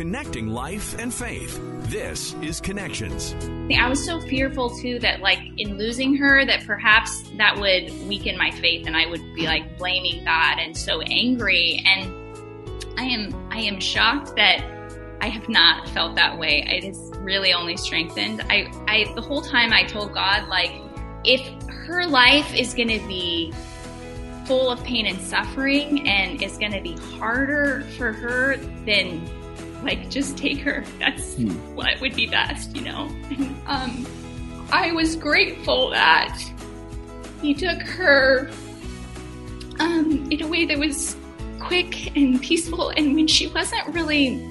connecting life and faith. This is Connections. I was so fearful too that, like, in losing her, that perhaps that would weaken my faith and I would be like blaming God and so angry. And I am, I am shocked that I have not felt that way. It has really only strengthened. I, I, the whole time I told God, like, if her life is going to be full of pain and suffering and it's going to be harder for her, then like just take her. That's hmm. what would be best, you know. um, I was grateful that he took her um, in a way that was quick and peaceful, and when she wasn't really,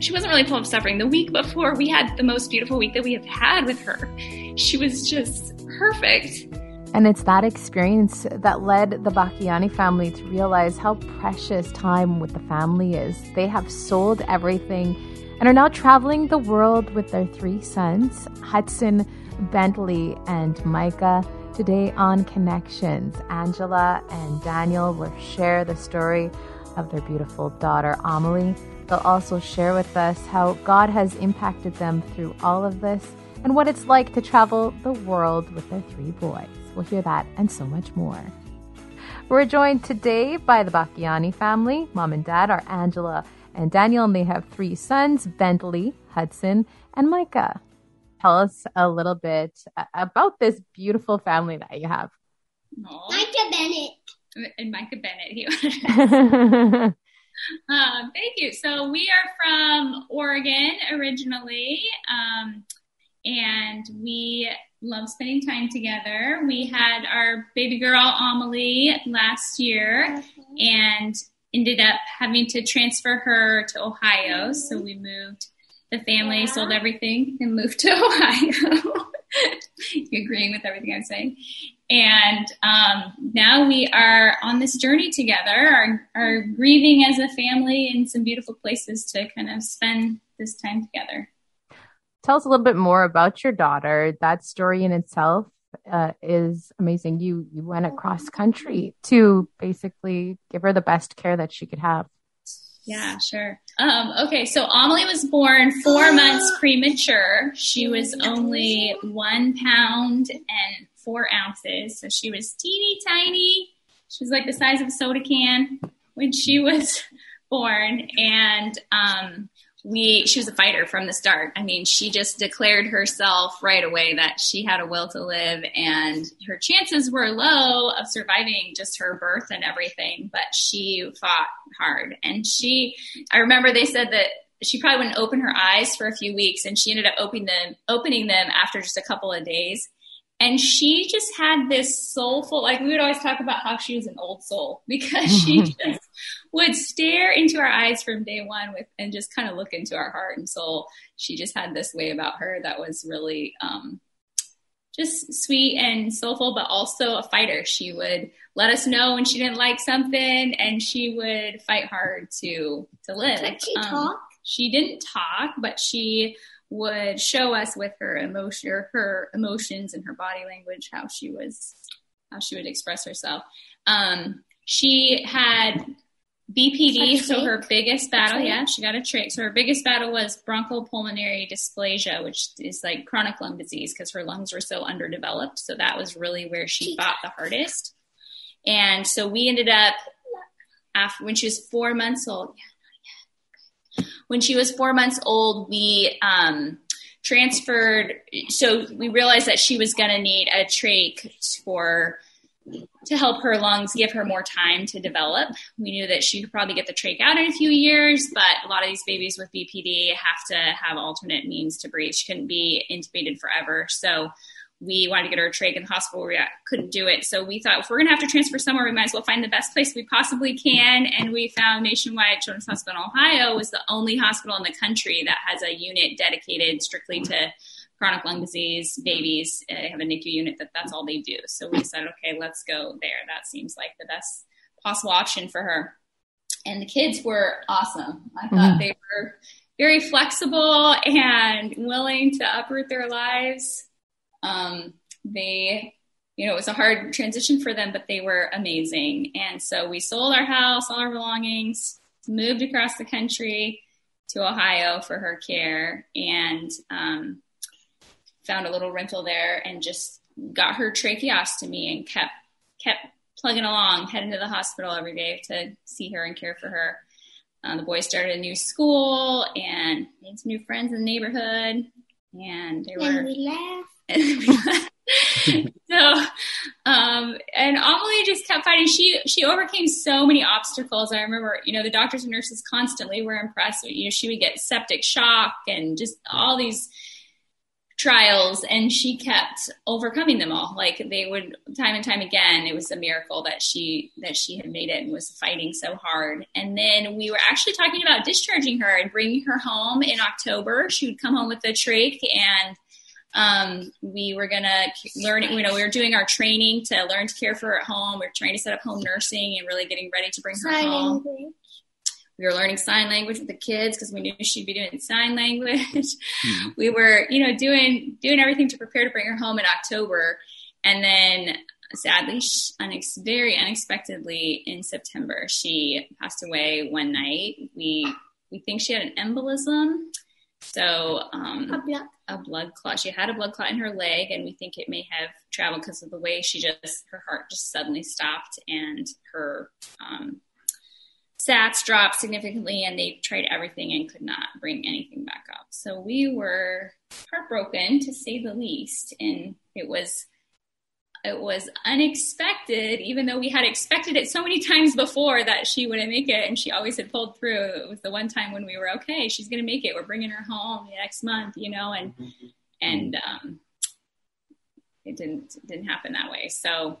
she wasn't really full of suffering. The week before, we had the most beautiful week that we have had with her. She was just perfect. And it's that experience that led the Bacchiani family to realize how precious time with the family is. They have sold everything and are now traveling the world with their three sons, Hudson, Bentley, and Micah. Today on Connections, Angela and Daniel will share the story of their beautiful daughter, Amelie. They'll also share with us how God has impacted them through all of this and what it's like to travel the world with their three boys. We'll hear that and so much more. We're joined today by the Bacchiani family. Mom and dad are Angela and Daniel, and they have three sons Bentley, Hudson, and Micah. Tell us a little bit about this beautiful family that you have. Aww. Micah Bennett. And Micah Bennett. um, thank you. So we are from Oregon originally, um, and we love spending time together. We had our baby girl Amelie last year mm-hmm. and ended up having to transfer her to Ohio. So we moved the family, yeah. sold everything, and moved to Ohio. You're agreeing with everything I'm saying? And um, now we are on this journey together, are, are grieving as a family in some beautiful places to kind of spend this time together. Tell us a little bit more about your daughter. That story in itself uh, is amazing. You you went across country to basically give her the best care that she could have. Yeah, sure. Um, okay, so Amelie was born four months premature. She was only one pound and four ounces, so she was teeny tiny. She was like the size of a soda can when she was born, and um, we she was a fighter from the start. I mean, she just declared herself right away that she had a will to live and her chances were low of surviving just her birth and everything, but she fought hard. And she I remember they said that she probably wouldn't open her eyes for a few weeks and she ended up opening them opening them after just a couple of days. And she just had this soulful, like we would always talk about how she was an old soul because she just would stare into our eyes from day one with and just kind of look into our heart and soul. She just had this way about her that was really um, just sweet and soulful, but also a fighter. She would let us know when she didn't like something, and she would fight hard to to live. Did she um, talk? She didn't talk, but she would show us with her emotion her emotions and her body language how she was how she would express herself. Um, she had BPD, so her biggest battle, yeah, she got a trach. So her biggest battle was bronchopulmonary dysplasia, which is like chronic lung disease because her lungs were so underdeveloped. So that was really where she fought the hardest. And so we ended up after when she was four months old. Yeah, when she was four months old, we um, transferred. So we realized that she was going to need a trach for to help her lungs give her more time to develop. We knew that she could probably get the trach out in a few years, but a lot of these babies with BPD have to have alternate means to breathe. She couldn't be intubated forever. So we wanted to get her a trach in the hospital. We couldn't do it. So we thought if we're going to have to transfer somewhere, we might as well find the best place we possibly can. And we found Nationwide Children's Hospital in Ohio was the only hospital in the country that has a unit dedicated strictly to chronic lung disease babies. They have a NICU unit that that's all they do. So we said, okay, let's go there. That seems like the best possible option for her. And the kids were awesome. I thought mm-hmm. they were very flexible and willing to uproot their lives um, they, you know, it was a hard transition for them, but they were amazing. And so we sold our house, all our belongings, moved across the country, to Ohio for her care and um, found a little rental there and just got her tracheostomy and kept kept plugging along, heading to the hospital every day to see her and care for her. Uh, the boys started a new school and made some new friends in the neighborhood, and they were. And we laughed. so, um, and Amelie just kept fighting. She she overcame so many obstacles. I remember, you know, the doctors and nurses constantly were impressed. You know, she would get septic shock and just all these trials and she kept overcoming them all. Like they would time and time again it was a miracle that she that she had made it and was fighting so hard. And then we were actually talking about discharging her and bringing her home in october. She would come home with the trach and um, we were gonna learn you know we were doing our training to learn to care for her at home. We are trying to set up home nursing and really getting ready to bring her home. We were learning sign language with the kids because we knew she'd be doing sign language. Mm-hmm. We were, you know, doing doing everything to prepare to bring her home in October, and then sadly, unex- very unexpectedly in September, she passed away one night. We we think she had an embolism, so um, A blood. a blood clot. She had a blood clot in her leg, and we think it may have traveled because of the way she just her heart just suddenly stopped and her um, sats dropped significantly, and they tried everything and could not bring anything back up. So we were heartbroken to say the least, and it was it was unexpected, even though we had expected it so many times before that she wouldn't make it, and she always had pulled through. It was the one time when we were okay, she's going to make it. We're bringing her home next month, you know, and and um, it didn't didn't happen that way. So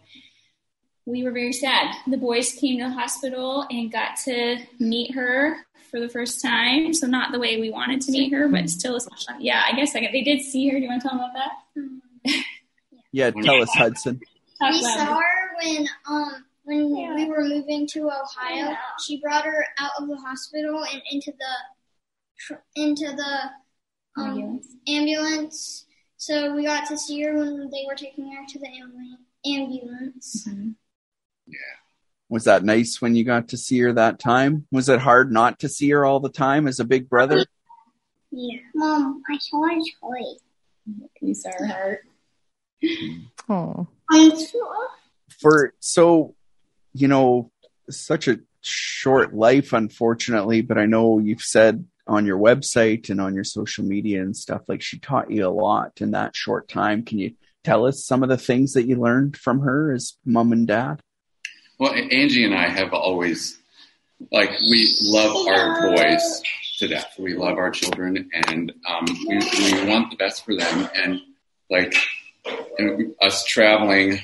we were very sad. The boys came to the hospital and got to meet her for the first time. So not the way we wanted to meet her, but still a special. Yeah, I guess I, they did see her. Do you want to tell them about that? Yeah, tell us, Hudson. Talk we saw her when um when Yeah. we were moving to Ohio. Yeah. She brought her out of the hospital and into the into the um, Ambulance. ambulance. So we got to see her when they were taking her to the ambu- ambulance. Mhm. Was that nice when you got to see her that time? Was it hard not to see her all the time as a big brother? Yeah. Mom, I saw a toy Can you saw her heart? Oh. on the floor. For so, you know, such a short life, unfortunately, but I know you've said on your website and on your social media and stuff like she taught you a lot in that short time. Can you tell us some of the things that you learned from her as mom and dad? Well, Angie and I have always, like, we love our boys to death. We love our children, and um, we, we want the best for them. And like, and us traveling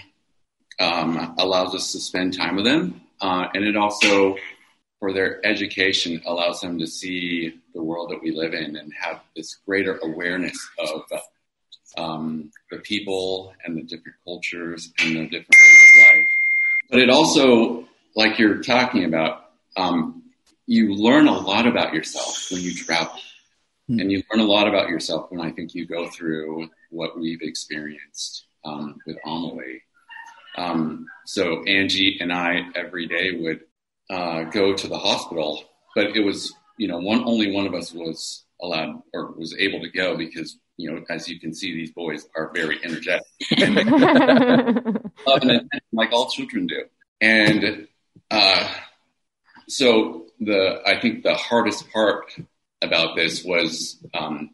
um, allows us to spend time with them, uh, and it also, for their education, allows them to see the world that we live in and have this greater awareness of um, the people and the different cultures and the different ways of life. But it also, like you're talking about, um, you learn a lot about yourself when you travel. Hmm. And you learn a lot about yourself when I think you go through what we've experienced um, with Amelie. Um, so Angie and I every day would uh, go to the hospital, but it was, you know, one only one of us was allowed or was able to go because, you know, as you can see, these boys are very energetic love and attention like all children do. And uh, so the I think the hardest part about this was um,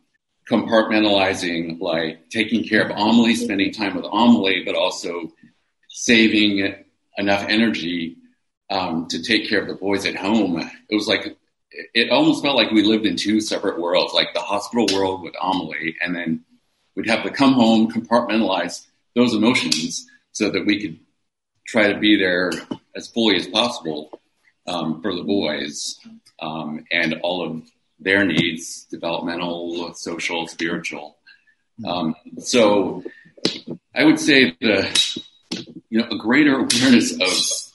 compartmentalizing, like taking care of Amelie, spending time with Amelie, but also saving enough energy um, to take care of the boys at home. It was like it almost felt like we lived in two separate worlds, like the hospital world with Amelie, and then we'd have to come home, compartmentalize those emotions so that we could try to be there as fully as possible um, for the boys um, and all of their needs developmental, social, spiritual. Um, so I would say the you know a greater awareness of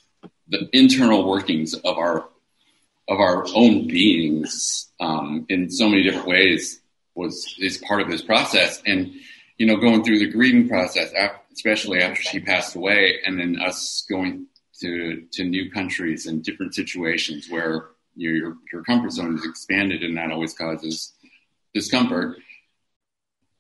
the internal workings of our of our own beings um, in so many different ways was is part of this process and you know going through the grieving process especially after she passed away and then us going to to new countries and different situations where your, your comfort zone is expanded, and that always causes discomfort.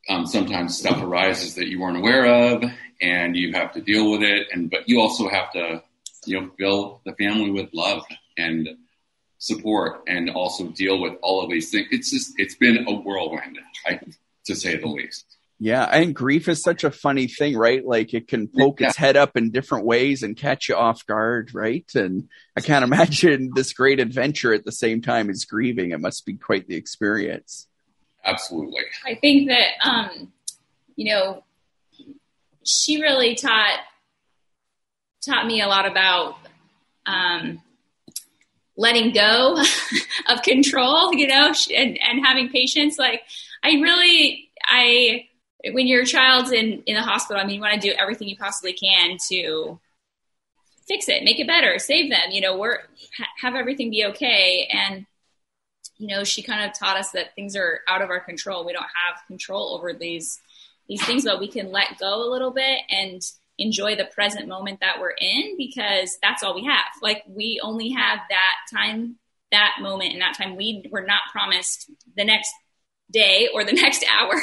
Um, sometimes stuff arises that you weren't aware of, and you have to deal with it. And but you also have to, you know, fill the family with love and support, and also deal with all of these things. It's just it's been a whirlwind, I, to say the least. Yeah, and grief is such a funny thing, right? Like it can poke Yeah. its head up in different ways and catch you off guard, right? And I can't imagine this great adventure at the same time as grieving. It must be quite the experience. Absolutely. I think that um, you know, she really taught taught me a lot about um, letting go of control, you know, and, and having patience. Like I really, I when your child's in in the hospital, I mean, you want to do everything you possibly can to fix it, make it better, save them. You know, work, ha- have everything be okay, and you know, she kind of taught us that things are out of our control. We don't have control over these these things, but we can let go a little bit and enjoy the present moment that we're in because that's all we have. Like we only have that time, that moment, and that time. We were not promised the next day or the next hour.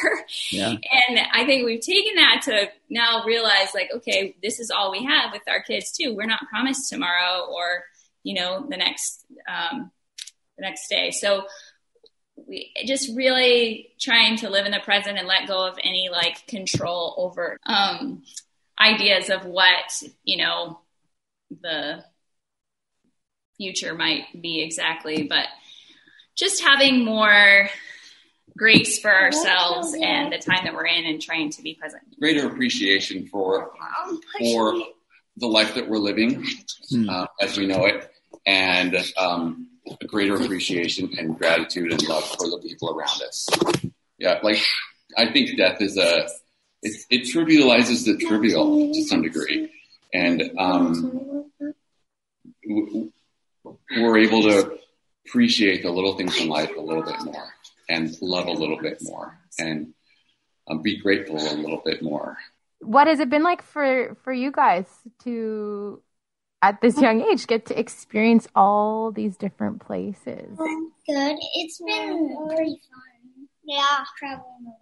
Yeah. And I think we've taken that to now realize like, okay, this is all we have with our kids too. We're not promised tomorrow or, you know, the next, um, the next day. So we just really trying to live in the present and let go of any like control over, um, ideas of what, you know, the future might be exactly, but just having more grace for ourselves and the time that we're in and trying to be present. Greater appreciation for for the life that we're living Hmm. uh, as we know it, and um, a greater appreciation and gratitude and love for the people around us. Yeah, like I think death is a it, it trivializes the trivial to some degree, and um, w- w- we're able to appreciate the little things in life a little bit more, and love a little bit more, and um, be grateful a little bit more. What has it been like for for you guys to at this young age get to experience all these different places? Good. It's been pretty fun. Yeah. Traveling the world.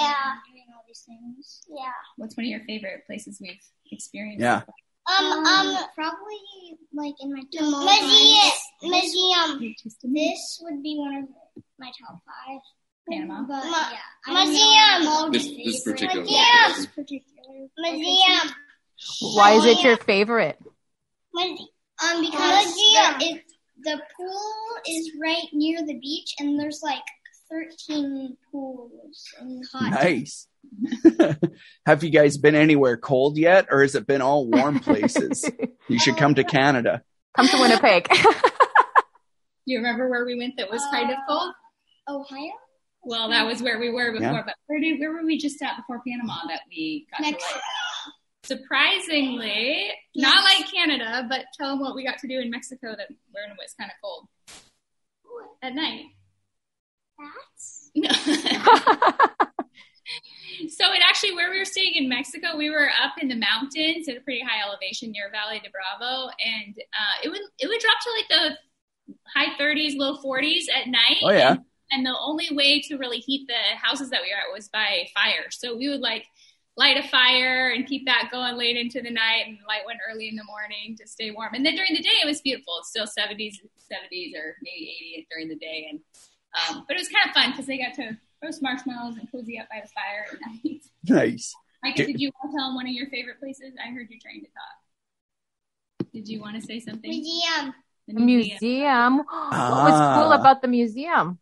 Yeah. And Doing all these things. Yeah. What's one of your favorite places we've experienced? Yeah. Um, um, probably like in my top museum. Museum. This would be one of my top five. Panama. But yeah, I don't know all This this particular Yeah. location. particular museum. Why is it your favorite? Um, because the, it, the pool is right near the beach, and there's like 13 pools and hot. Nice. Have you guys been anywhere cold yet, or has it been all warm places? you should come to Canada. Come to Winnipeg. You remember where we went that was kind of cold? Ohio, Well, that was where we were before, Yeah. but where did where were we just at before Panama that we got to Mexico. like? Surprisingly, not like Canada, but tell them what we got to do in Mexico that where it was kind of cold at night. That's so it actually where we were staying in Mexico, we were up in the mountains at a pretty high elevation near Valle de Bravo, and uh, it would it would drop to like the high 30s, low 40s at night. Oh, yeah. And, and the only way to really heat the houses that we were at was by fire. So we would like light a fire and keep that going late into the night and light one early in the morning to stay warm. And then during the day it was beautiful. It's still 70s, 70s or maybe 80 during the day. And um, but it was kind of fun because they got to roast marshmallows and cozy up by the fire at night. Nice. Micah, did you want to tell them one of your favorite places? I heard you trying to talk. Did you want to say something? museum. The The museum. What was cool Ah. about the museum?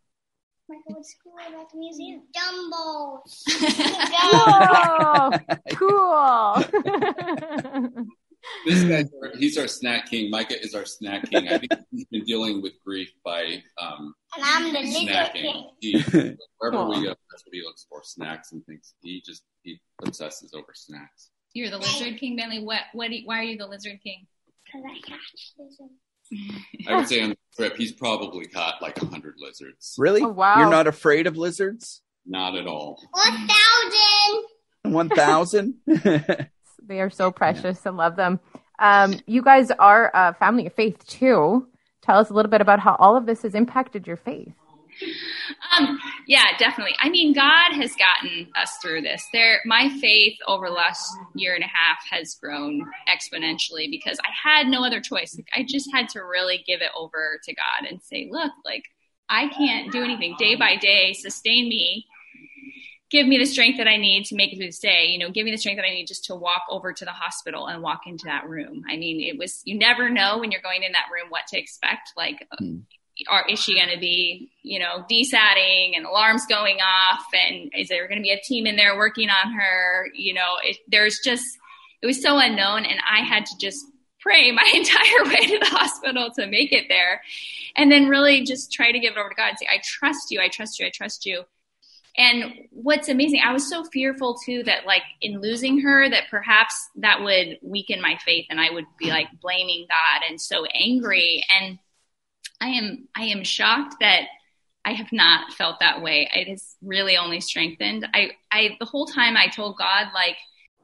Michael, what's cool about the museum? Dumbbells. Oh, cool. This guy's our, he's our snack king. Micah is our snack king. I think he's been dealing with grief by um, and I'm the lizard snacking. king. He, wherever Aw. we go, that's what he looks for: snacks and things. He just he obsesses over snacks. You're the lizard king, Bentley. What? What? do you- why are you the lizard king? Because I catch lizards. I would say on the trip, he's probably caught like a hundred lizards. Really? Oh, wow. You're not afraid of lizards? Not at all. One thousand. 1,000? they are so precious and love them. Um, you guys are a family of faith too. tell us a little bit about how all of this has impacted your faith. Um, yeah, definitely. I mean, God has gotten us through this. There, my faith over the last year and a half has grown exponentially because I had no other choice. Like, I just had to really give it over to God and say, look, like I can't do anything. Day by day, sustain me. Give me the strength that I need to make it through this day. You know, give me the strength that I need just to walk over to the hospital and walk into that room. I mean, it was, you never know when you're going in that room what to expect. Like, mm are, is she going to be, you know, desatting and alarms going off? And is there going to be a team in there working on her? You know, it, there's just, it was so unknown. And I had to just pray my entire way to the hospital to make it there. And then really just try to give it over to God and say, I trust you, I trust you, I trust you. And what's amazing, I was so fearful too that like in losing her, that perhaps that would weaken my faith and I would be like blaming God and so angry. And I am I am shocked that I have not felt that way. It has really only strengthened. I I the whole time I told God like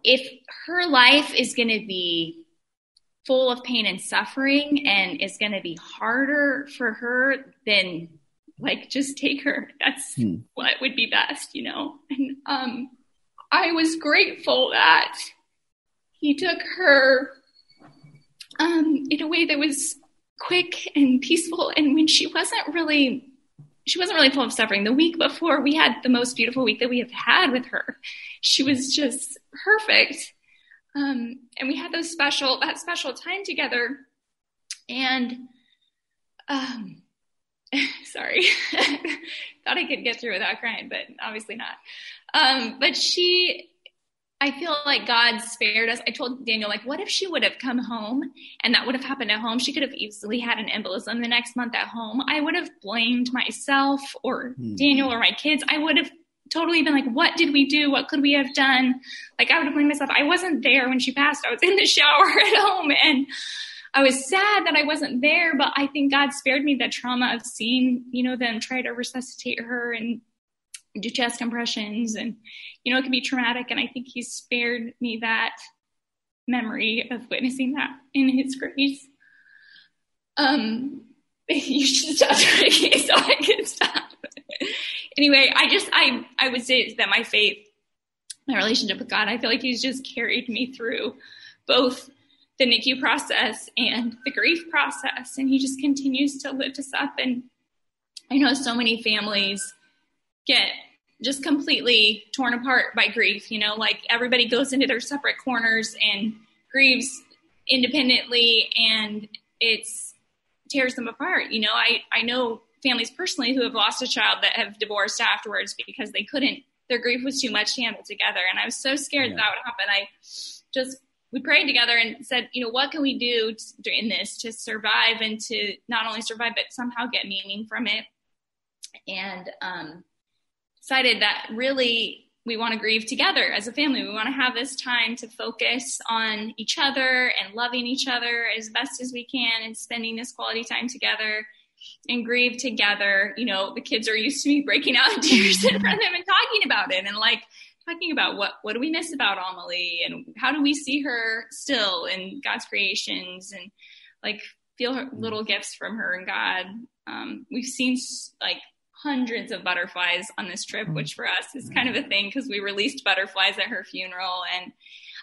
if her life is going to be full of pain and suffering and is going to be harder for her then like just take her that's hmm. what would be best you know and um i was grateful that he took her um in a way that was quick and peaceful. And when she wasn't really, she wasn't really full of suffering. The week before, we had the most beautiful week that we have had with her. She was just perfect. Um, and we had those special, that special time together. And, um, sorry, thought I could get through without crying, but obviously not. Um, but she, I feel like God spared us. I told Daniel, like, what if she would have come home and that would have happened at home? She could have easily had an embolism the next month at home. I would have blamed myself or hmm. Daniel or my kids. I would have totally been like, what did we do? What could we have done? Like, I would have blamed myself. I wasn't there when she passed. I was in the shower at home and I was sad that I wasn't there, but I think God spared me the trauma of seeing, you know, them try to resuscitate her and do chest compressions and you know it can be traumatic. And i think he spared me that memory of witnessing that in his grace. Um you should stop drinking so i can stop. Anyway i just i i would say that my faith my relationship with god i feel like he's just carried me through both the nicu process and the grief process and he just continues to lift us up and i know so many families get just completely torn apart by grief. You know, like everybody goes into their separate corners and grieves independently, and it's tears them apart. You know, I I know families personally who have lost a child that have divorced afterwards because they couldn't. Their grief was too much to handle together, and I was so scared yeah. that, that would happen. I just we prayed together and said, you know, what can we do in this to survive and to not only survive but somehow get meaning from it. And um, decided that really we want to grieve together as a family. We want to have this time to focus on each other and loving each other as best as we can and spending this quality time together and grieve together. You know, the kids are used to me breaking out in tears in front of them and talking about it and like talking about what what do we miss about Amelie and how do we see her still in God's creations and like feel her little gifts from her and God. Um, we've seen like hundreds of butterflies on this trip, mm. which for us is kind of a thing because we released butterflies at her funeral. And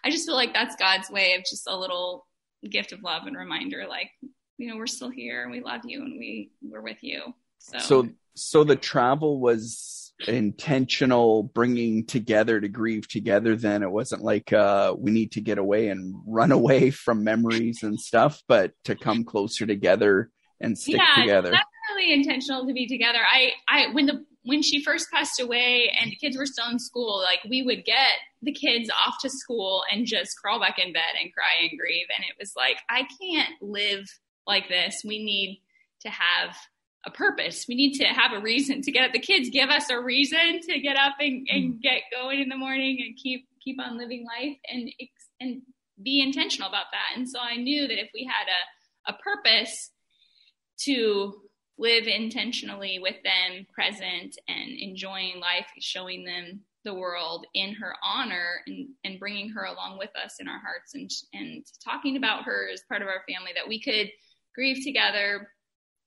I just feel like that's God's way of just a little gift of love and reminder like, you know, we're still here and we love you and we, we're with you. So, so, so the travel was intentional bringing together to grieve together then it wasn't like uh we need to get away and run away from memories and stuff but to come closer together and stick yeah, together really intentional to be together. I, I, when the, when she first passed away and the kids were still in school, like we would get the kids off to school and just crawl back in bed and cry and grieve. And it was like, I can't live like this. We need to have a purpose. We need to have a reason to get up. The kids give us a reason to get up and, and mm. get going in the morning and keep keep on living life and and be intentional about that. And so I knew that if we had a a purpose to live intentionally with them present and enjoying life, showing them the world in her honor and, and bringing her along with us in our hearts and, and talking about her as part of our family that we could grieve together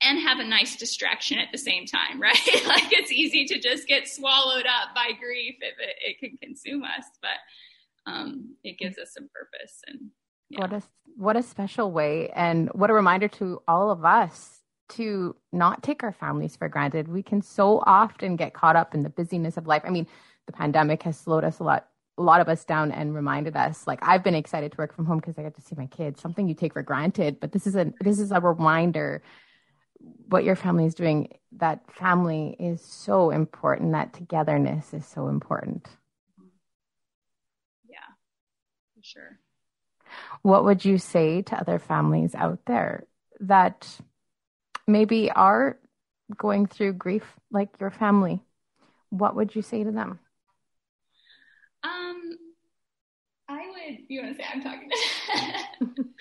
and have a nice distraction at the same time, right? like it's easy to just get swallowed up by grief if it, it can consume us, but um, it gives us some purpose. And yeah. what a what a special way, and what a reminder to all of us to not take our families for granted. We can so often get caught up in the busyness of life. I mean, the pandemic has slowed us a lot a lot of us down and reminded us like i've been excited to work from home because i get to see my kids something you take for granted but this is a this is a reminder what your family is doing, that family is so important. That togetherness is so important. Yeah, for sure. What would you say to other families out there that maybe are going through grief like your family? What would you say to them? Um, I would. You want to say I'm talking?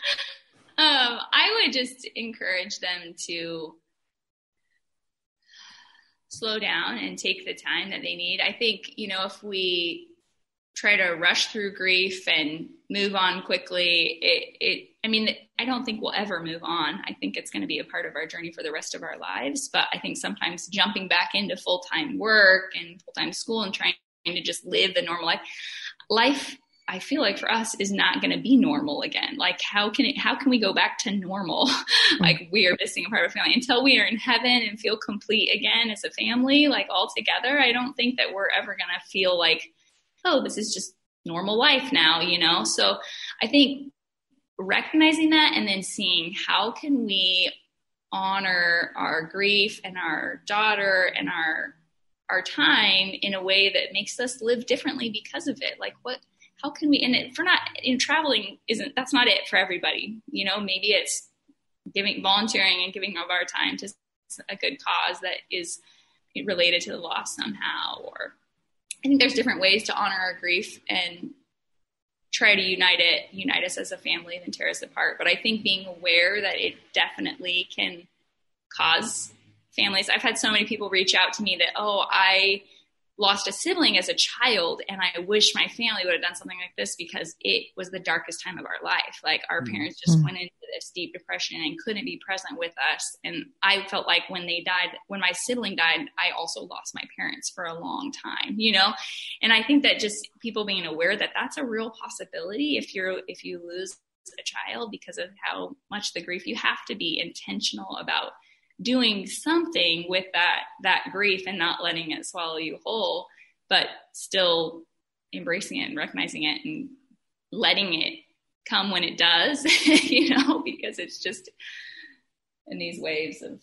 Um, I would just encourage them to slow down and take the time that they need. I think, you know, if we try to rush through grief and move on quickly, it, it, I mean, I don't think we'll ever move on. I think it's going to be a part of our journey for the rest of our lives. But I think sometimes jumping back into full time work and full time school and trying to just live the normal life, life I feel like for us is not going to be normal again. Like how can it, how can we go back to normal? like mm. we are missing a part of our family until we are in heaven and feel complete again as a family, like all together. I don't think that we're ever going to feel like, oh, this is just normal life now, you know? So I think recognizing that and then seeing how can we honor our grief and our daughter and our our time in a way that makes us live differently because of it. Like what how can we and it for not in traveling isn't that's not it for everybody you know? Maybe it's giving volunteering and giving of our time to a good cause that is related to the loss somehow or i think there's different ways to honor our grief and try to unite it unite us as a family than tear us apart. But i think being aware that it definitely can cause families i've had so many people reach out to me that oh i lost a sibling as a child and I wish my family would have done something like this because it was the darkest time of our life. Like our mm-hmm. parents just mm-hmm. went into this deep depression and couldn't be present with us. And I felt like when they died, when my sibling died, I also lost my parents for a long time, you know? And I think that just people being aware that that's a real possibility if you're, if you lose a child because of how much the grief, you have to be intentional about doing something with that that grief and not letting it swallow you whole but still embracing it and recognizing it and letting it come when it does you know because it's just in these waves of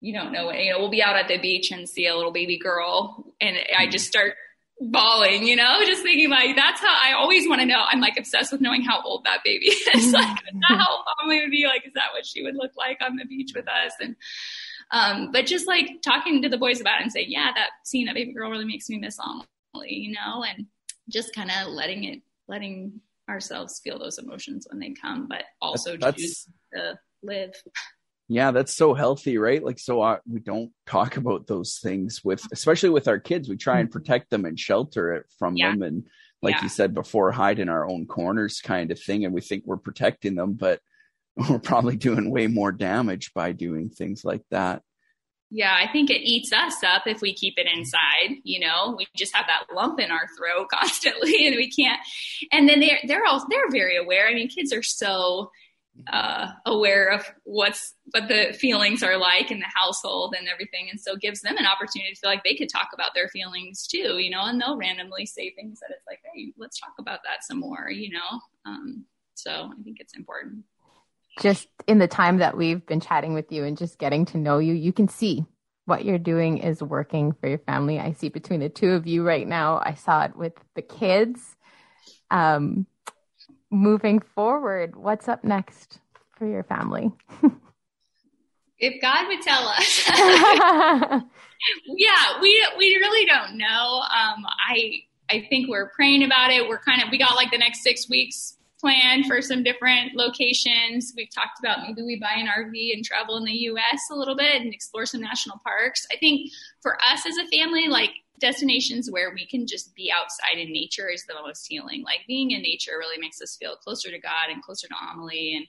you don't know you know we'll be out at the beach and see a little baby girl and i just start bawling, you know, just thinking like that's how I always want to know. I'm like obsessed with knowing how old that baby is. like, is that how family would be? Like, is that what she would look like on the beach with us? And um, but just like talking to the boys about it and saying, yeah, that seeing that baby girl really makes me miss Amelie, you know, and just kind of letting it, letting ourselves feel those emotions when they come, but also that's, choose to live yeah that's so healthy right like so uh, we don't talk about those things with especially with our kids we try and mm-hmm. protect them and shelter it from yeah. them and like yeah. you said before hide in our own corners kind of thing and we think we're protecting them but we're probably doing way more damage by doing things like that yeah, I think it eats us up if we keep it inside. You know, we just have that lump in our throat constantly, and we can't. And then they're they're all they're very aware. I mean, kids are so uh, aware of what's what the feelings are like in the household and everything, and so gives them an opportunity to feel like they could talk about their feelings too, you know, and they'll randomly say things that it's like, hey, let's talk about that some more, you know. Um, so I think it's important. Just in the time that we've been chatting with you and just getting to know you, you can see what you're doing is working for your family. I see between the two of you right now. I saw it with the kids. Um, moving forward, what's up next for your family? if God would tell us. yeah, we we really don't know. Um, I I think we're praying about it. We're kind of we got like the next six weeks planned for some different locations. We've talked about maybe we buy an RV and travel in the U.S. a little bit and explore some national parks. I think for us as a family, like destinations where we can just be outside in nature is the most healing. Like being in nature really makes us feel closer to God and closer to Amelie and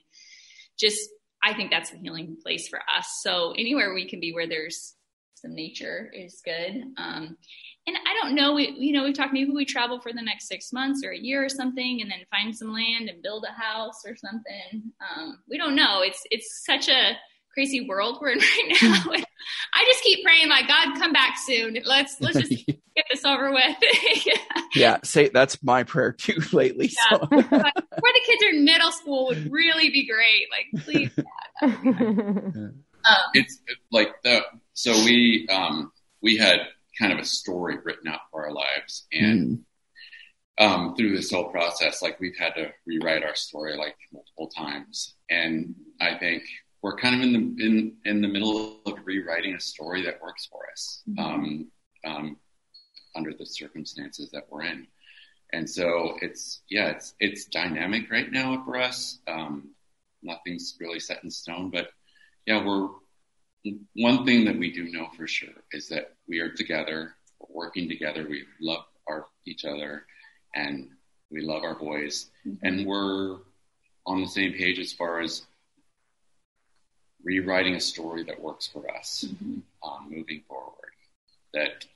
just I think that's the healing place for us. So anywhere we can be where there's some nature is good. Um, and I don't know, we, you know, we talked maybe we travel for the next six months or a year or something, and then find some land and build a house or something. Um, we don't know. It's it's such a crazy world we're in right now. I just keep praying, like God, come back soon. Let's let's just get this over with. yeah. yeah, say that's my prayer too lately. Yeah. So. Before the kids are in middle school would really be great. Like, please. um, it's like the so we um we had kind of a story written out for our lives and. Mm. Um, through this whole process, like we've had to rewrite our story like multiple times, and I think we're kind of in the in in the middle of rewriting a story that works for us mm-hmm. um, um, under the circumstances that we're in. And so it's yeah, it's it's dynamic right now for us. Um, nothing's really set in stone, but yeah, we're one thing that we do know for sure is that we are together, we're working together. We love our each other, and we love our boys, mm-hmm. and we're on the same page as far as rewriting a story that works for us mm-hmm. um, moving forward. That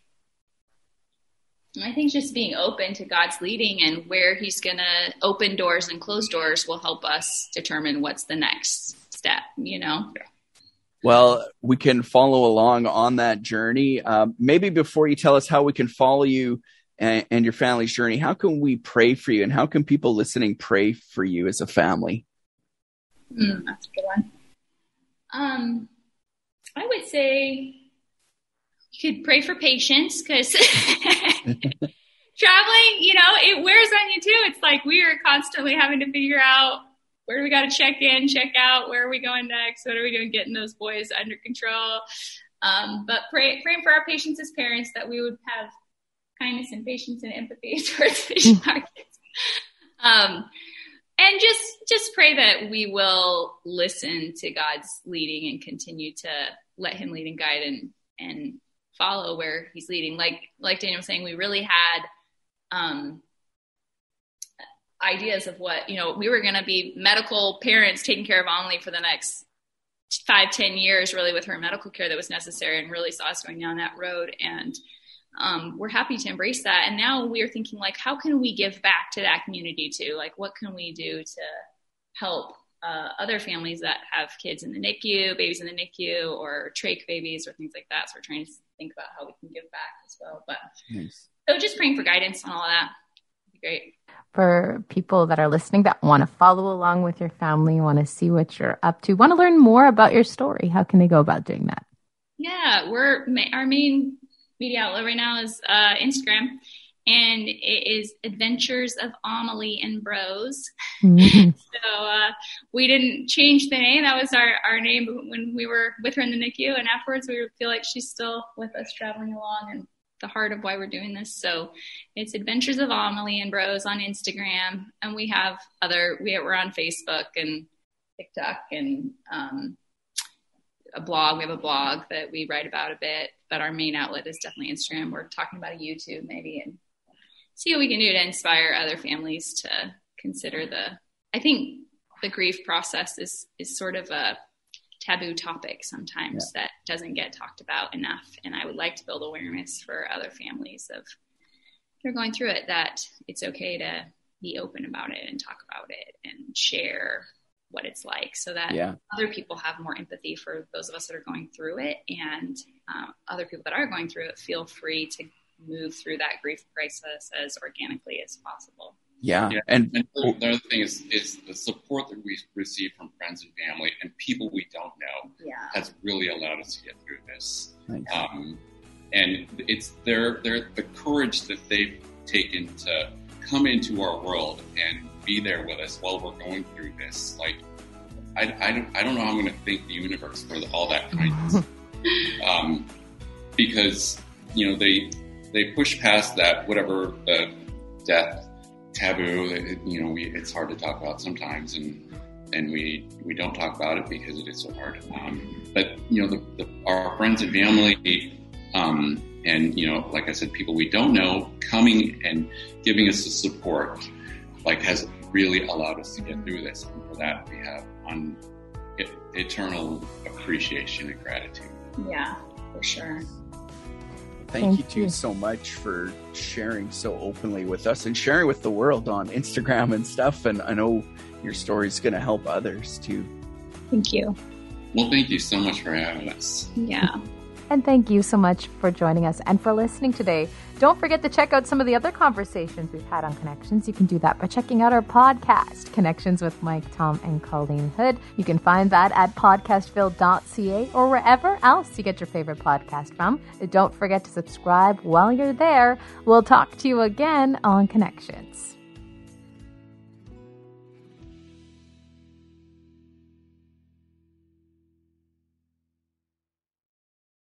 I think just being open to God's leading and where He's going to open doors and close doors will help us determine what's the next step, you know? Yeah. Well, we can follow along on that journey. Um, maybe before you tell us how we can follow you and, and, your family's journey, how can we pray for you and how can people listening pray for you as a family? Mm, that's a good one. Um, I would say you could pray for patience because traveling, you know, it wears on you too. It's like we are constantly having to figure out where do we got to check in, check out, where are we going next, what are we doing, getting those boys under control. Um, but pray, praying for our patience as parents that we would have kindness and patience and empathy towards our kids. Um, and just just pray that we will listen to God's leading and continue to let Him lead and guide and and follow where He's leading. Like like Daniel was saying, we really had um, ideas of what you know we were going to be medical parents taking care of Amelie for the next five ten years, really with her medical care that was necessary, and really saw us going down that road and um, we're happy to embrace that. And now we are thinking like, how can we give back to that community too? Like, what can we do to help uh, other families that have kids in the NICU, babies in the NICU, or trach babies, or things like that? So we're trying to think about how we can give back as well. But nice. so just praying for guidance on all of that would be great. For people that are listening that want to follow along with your family, want to see what you're up to, want to learn more about your story, how can they go about doing that? Yeah, we're our main media outlet right now is uh, Instagram, and it is Adventures of Amelie and Bros. Mm-hmm. so uh, we didn't change the name; that was our our name when we were with her in the NICU, and afterwards we feel like she's still with us, traveling along, and the heart of why we're doing this. So it's Adventures of Amelie and Bros on Instagram, and we have other we we're on Facebook and TikTok and um, a blog. We have a blog that we write about a bit, but our main outlet is definitely Instagram. We're talking about a YouTube maybe and see what we can do to inspire other families to consider the. I think the grief process is is sort of a taboo topic sometimes yeah. that doesn't get talked about enough, and I would like to build awareness for other families of they're going through it that it's okay to be open about it and talk about it and share what it's like so that yeah. other people have more empathy for those of us that are going through it and um, other people that are going through it feel free to move through that grief crisis as organically as possible yeah, yeah. And, and the, the other thing is is the support that we receive from friends and family and people we don't know yeah. has really allowed us to get through this nice. um, and it's their their the courage that they've taken to come into our world and be there with us while we're going through this. Like, I, I, don't, I don't know how I'm going to thank the universe for all that kindness. Um, because, you know, they, they push past that, whatever the death taboo, it, you know, we, it's hard to talk about sometimes. And, and we, we don't talk about it because it is so hard. Um, but, you know, the, the, our friends and family, um, and you know, like I said, people we don't know coming and giving us the support, like has really allowed us to get through this. And for that, we have eternal appreciation and gratitude. Yeah, for sure. Thank, Thank you two you. so much for sharing so openly with us and sharing with the world on Instagram and stuff. And I know your story is going to help others too. Thank you. Well, thank you so much for having us. Yeah. And thank you so much for joining us and for listening today. Don't forget to check out some of the other conversations we've had on Connections. You can do that by checking out our podcast, Connections with Mike, Tom, and Colleen Hood. You can find that at podcastville.ca or wherever else you get your favorite podcast from. Don't forget to subscribe while you're there. We'll talk to you again on Connections.